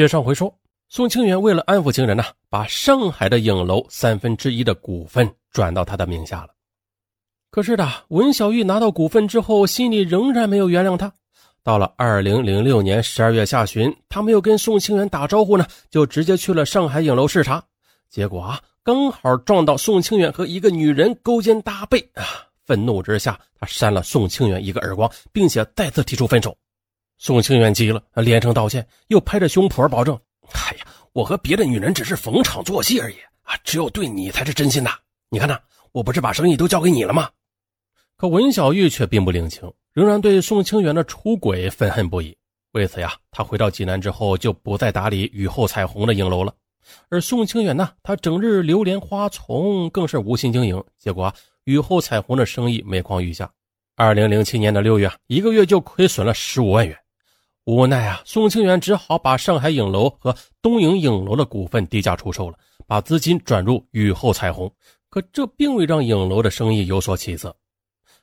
接上回说，宋清远为了安抚情人呢，把上海的影楼三分之一的股份转到他的名下了。可是的，文小玉拿到股份之后，心里仍然没有原谅他。到了二零零六年十二月下旬，他没有跟宋清远打招呼呢，就直接去了上海影楼视察。结果啊，刚好撞到宋清远和一个女人勾肩搭背啊！愤怒之下，他扇了宋清远一个耳光，并且再次提出分手。宋清远急了，连声道歉，又拍着胸脯保证：“哎呀，我和别的女人只是逢场作戏而已啊，只有对你才是真心的。你看呐，我不是把生意都交给你了吗？”可文小玉却并不领情，仍然对宋清远的出轨愤恨不已。为此呀，他回到济南之后就不再打理雨后彩虹的影楼了。而宋清远呢，他整日流连花丛，更是无心经营。结果啊，雨后彩虹的生意每况愈下。二零零七年的六月，一个月就亏损了十五万元。无奈啊，宋清远只好把上海影楼和东影影楼的股份低价出售了，把资金转入雨后彩虹。可这并未让影楼的生意有所起色。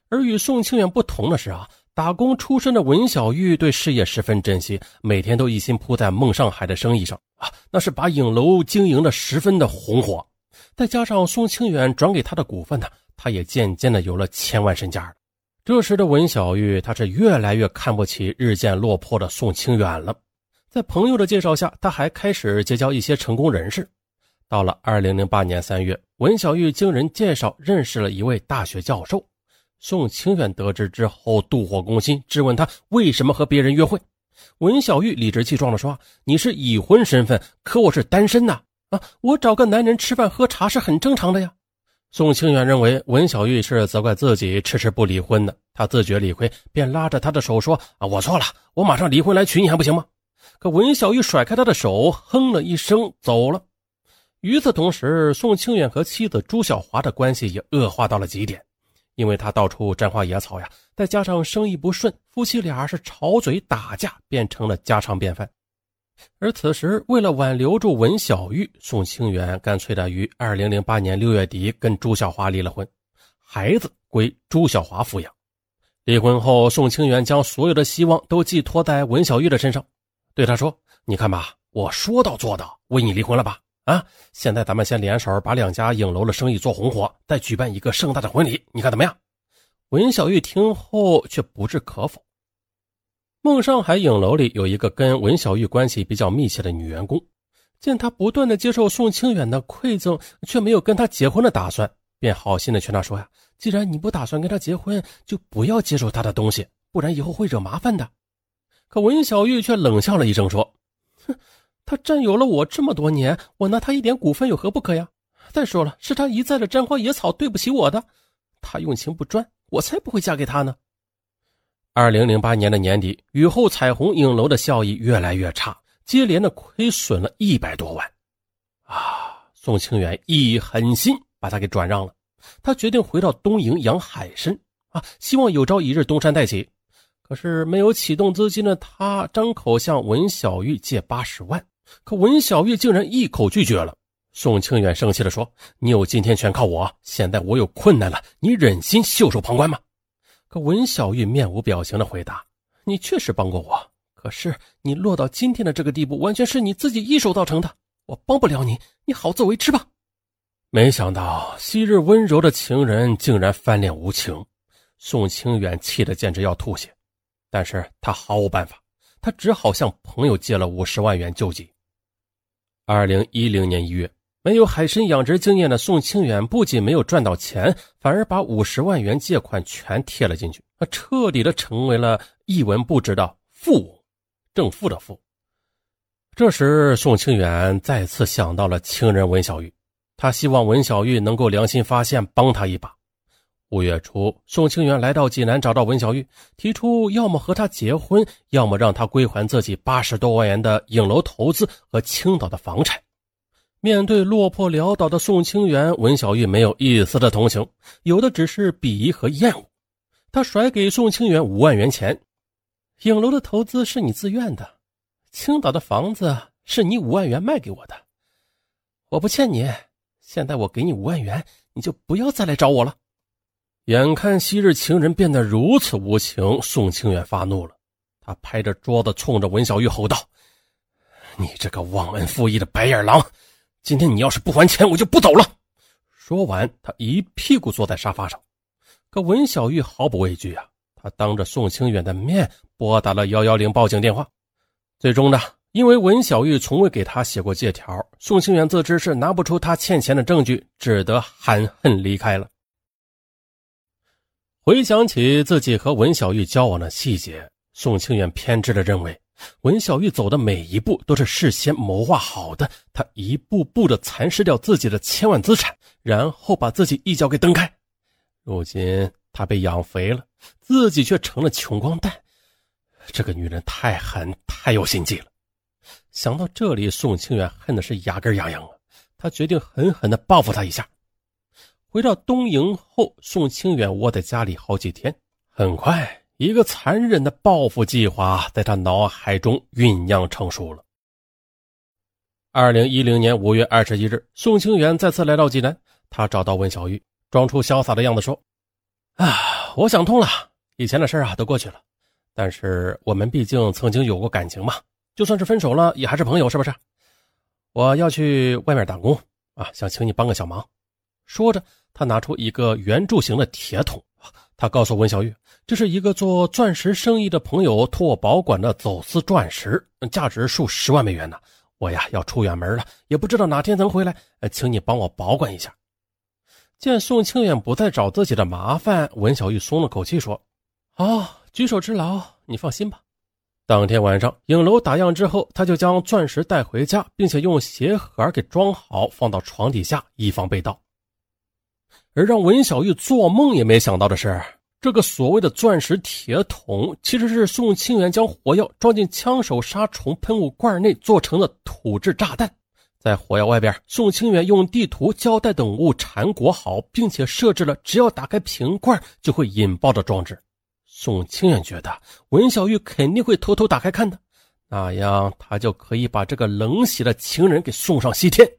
而与宋清远不同的是啊，打工出身的文小玉对事业十分珍惜，每天都一心扑在梦上海的生意上啊，那是把影楼经营的十分的红火。再加上宋清远转给他的股份呢，他也渐渐的有了千万身家。这时的文小玉，她是越来越看不起日渐落魄的宋清远了。在朋友的介绍下，她还开始结交一些成功人士。到了二零零八年三月，文小玉经人介绍认识了一位大学教授。宋清远得知之后，妒火攻心，质问他为什么和别人约会。文小玉理直气壮地说：“你是已婚身份，可我是单身呐！啊，我找个男人吃饭喝茶是很正常的呀。”宋清远认为文小玉是责怪自己迟迟不离婚的，他自觉理亏，便拉着他的手说：“啊，我错了，我马上离婚来娶你还不行吗？”可文小玉甩开他的手，哼了一声走了。与此同时，宋清远和妻子朱小华的关系也恶化到了极点。因为他到处沾花惹草呀，再加上生意不顺，夫妻俩是吵嘴打架，变成了家常便饭。而此时，为了挽留住文小玉，宋清源干脆的于二零零八年六月底跟朱小华离了婚，孩子归朱小华抚养。离婚后，宋清源将所有的希望都寄托在文小玉的身上，对他说：“你看吧，我说到做到，为你离婚了吧。”啊！现在咱们先联手把两家影楼的生意做红火，再举办一个盛大的婚礼，你看怎么样？文小玉听后却不置可否。梦上海影楼里有一个跟文小玉关系比较密切的女员工，见她不断的接受宋清远的馈赠，却没有跟他结婚的打算，便好心的劝她说：“呀，既然你不打算跟他结婚，就不要接受他的东西，不然以后会惹麻烦的。”可文小玉却冷笑了一声说：“哼。”他占有了我这么多年，我拿他一点股份有何不可呀？再说了，是他一再的沾花惹草，对不起我的。他用情不专，我才不会嫁给他呢。二零零八年的年底，雨后彩虹影楼的效益越来越差，接连的亏损了一百多万。啊！宋清远一狠心把他给转让了，他决定回到东营养海参啊，希望有朝一日东山再起。可是没有启动资金的他，张口向文小玉借八十万。可文小玉竟然一口拒绝了。宋清远生气地说：“你有今天全靠我，现在我有困难了，你忍心袖手旁观吗？”可文小玉面无表情地回答：“你确实帮过我，可是你落到今天的这个地步，完全是你自己一手造成的，我帮不了你，你好自为之吧。”没想到昔日温柔的情人竟然翻脸无情，宋清远气得简直要吐血，但是他毫无办法，他只好向朋友借了五十万元救济。二零一零年一月，没有海参养殖经验的宋清远不仅没有赚到钱，反而把五十万元借款全贴了进去，他彻底的成为了一文不值的富翁，正负的负。这时，宋清远再次想到了情人文小玉，他希望文小玉能够良心发现，帮他一把。五月初，宋清远来到济南，找到文小玉，提出要么和他结婚，要么让他归还自己八十多万元的影楼投资和青岛的房产。面对落魄潦倒的宋清源，文小玉没有一丝的同情，有的只是鄙夷和厌恶。他甩给宋清远五万元钱：“影楼的投资是你自愿的，青岛的房子是你五万元卖给我的，我不欠你。现在我给你五万元，你就不要再来找我了。”眼看昔日情人变得如此无情，宋清远发怒了。他拍着桌子，冲着文小玉吼道：“你这个忘恩负义的白眼狼！今天你要是不还钱，我就不走了。说完，他一屁股坐在沙发上。可文小玉毫不畏惧啊，他当着宋清远的面拨打了幺幺零报警电话。最终呢，因为文小玉从未给他写过借条，宋清远自知是拿不出他欠钱的证据，只得含恨离开了。回想起自己和文小玉交往的细节，宋清远偏执的认为。文小玉走的每一步都是事先谋划好的，她一步步的蚕食掉自己的千万资产，然后把自己一脚给蹬开。如今他被养肥了，自己却成了穷光蛋。这个女人太狠，太有心计了。想到这里，宋清远恨的是牙根痒痒啊！他决定狠狠的报复她一下。回到东营后，宋清远窝在家里好几天，很快。一个残忍的报复计划在他脑海中酝酿成熟了。二零一零年五月二十一日，宋清远再次来到济南，他找到温小玉，装出潇洒的样子说：“啊，我想通了，以前的事啊都过去了，但是我们毕竟曾经有过感情嘛，就算是分手了，也还是朋友，是不是？我要去外面打工啊，想请你帮个小忙。”说着，他拿出一个圆柱形的铁桶，他告诉温小玉。这是一个做钻石生意的朋友托我保管的走私钻石，价值数十万美元呢。我呀要出远门了，也不知道哪天能回来，请你帮我保管一下。见宋清远不再找自己的麻烦，文小玉松了口气说：“好，举手之劳，你放心吧。”当天晚上，影楼打烊之后，他就将钻石带回家，并且用鞋盒给装好，放到床底下，以防被盗。而让文小玉做梦也没想到的是。这个所谓的钻石铁桶，其实是宋清远将火药装进枪手杀虫喷雾罐内做成的土制炸弹。在火药外边，宋清远用地图、胶带等物缠裹好，并且设置了只要打开瓶罐就会引爆的装置。宋清远觉得文小玉肯定会偷偷打开看的，那样他就可以把这个冷血的情人给送上西天。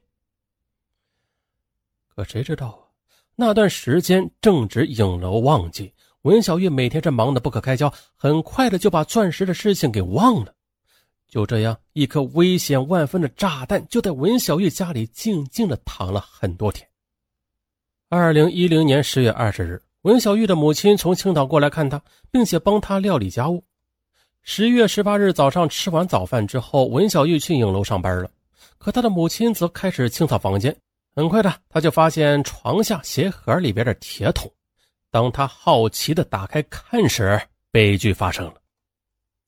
可谁知道啊？那段时间正值影楼旺季。文小玉每天这忙得不可开交，很快的就把钻石的事情给忘了。就这样，一颗危险万分的炸弹就在文小玉家里静静的躺了很多天。二零一零年十月二十日，文小玉的母亲从青岛过来看她，并且帮她料理家务。十月十八日早上吃完早饭之后，文小玉去影楼上班了，可她的母亲则开始清扫房间。很快的，他就发现床下鞋盒里边的铁桶。当他好奇的打开看时，悲剧发生了。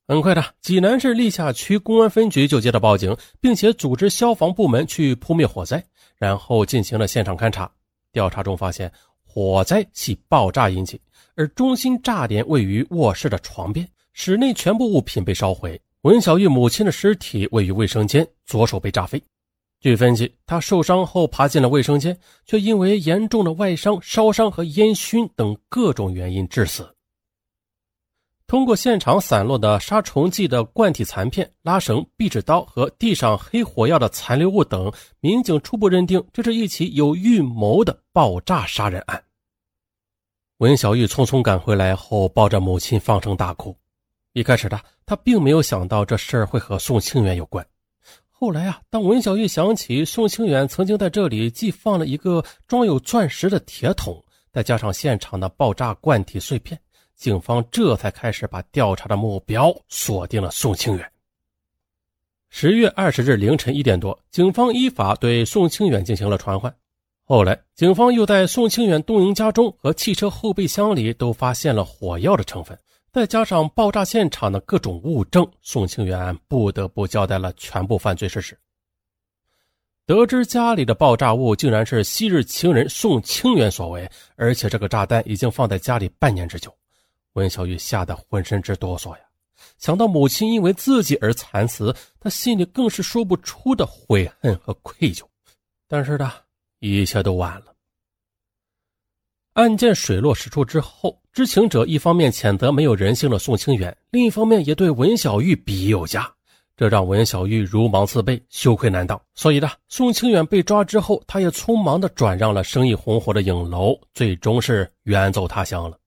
很快的，济南市历下区公安分局就接到报警，并且组织消防部门去扑灭火灾，然后进行了现场勘查。调查中发现，火灾系爆炸引起，而中心炸点位于卧室的床边，室内全部物品被烧毁。文小玉母亲的尸体位于卫生间，左手被炸飞。据分析，他受伤后爬进了卫生间，却因为严重的外伤、烧伤和烟熏等各种原因致死。通过现场散落的杀虫剂的罐体残片、拉绳、壁纸刀和地上黑火药的残留物等，民警初步认定这是一起有预谋的爆炸杀人案。文小玉匆匆赶回来后，抱着母亲放声大哭。一开始的他并没有想到这事儿会和宋清远有关。后来啊，当文小玉想起宋清远曾经在这里寄放了一个装有钻石的铁桶，再加上现场的爆炸罐体碎片，警方这才开始把调查的目标锁定了宋清远。十月二十日凌晨一点多，警方依法对宋清远进行了传唤。后来，警方又在宋清远东营家中和汽车后备箱里都发现了火药的成分。再加上爆炸现场的各种物证，宋清远不得不交代了全部犯罪事实。得知家里的爆炸物竟然是昔日情人宋清远所为，而且这个炸弹已经放在家里半年之久，温小玉吓得浑身直哆嗦呀！想到母亲因为自己而惨死，她心里更是说不出的悔恨和愧疚。但是呢，一切都晚了。案件水落石出之后，知情者一方面谴责没有人性的宋清远，另一方面也对文小玉鄙夷有加，这让文小玉如芒刺背，羞愧难当。所以呢，宋清远被抓之后，他也匆忙的转让了生意红火的影楼，最终是远走他乡了。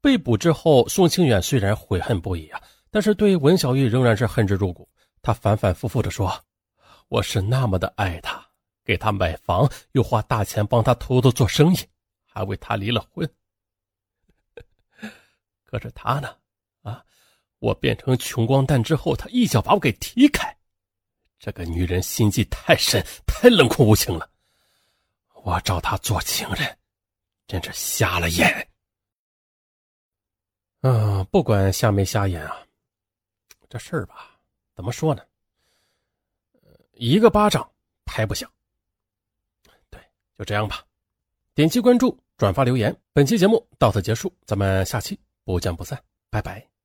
被捕之后，宋清远虽然悔恨不已啊，但是对文小玉仍然是恨之入骨。他反反复复的说：“我是那么的爱她，给他买房，又花大钱帮他偷偷做生意，还为他离了婚。可是他呢？啊，我变成穷光蛋之后，他一脚把我给踢开。这个女人心计太深，太冷酷无情了。我找她做情人，真是瞎了眼。嗯，不管瞎没瞎眼啊，这事儿吧。”怎么说呢？一个巴掌拍不响。就这样吧。点击关注、转发、留言。本期节目到此结束，咱们下期不见不散。拜拜。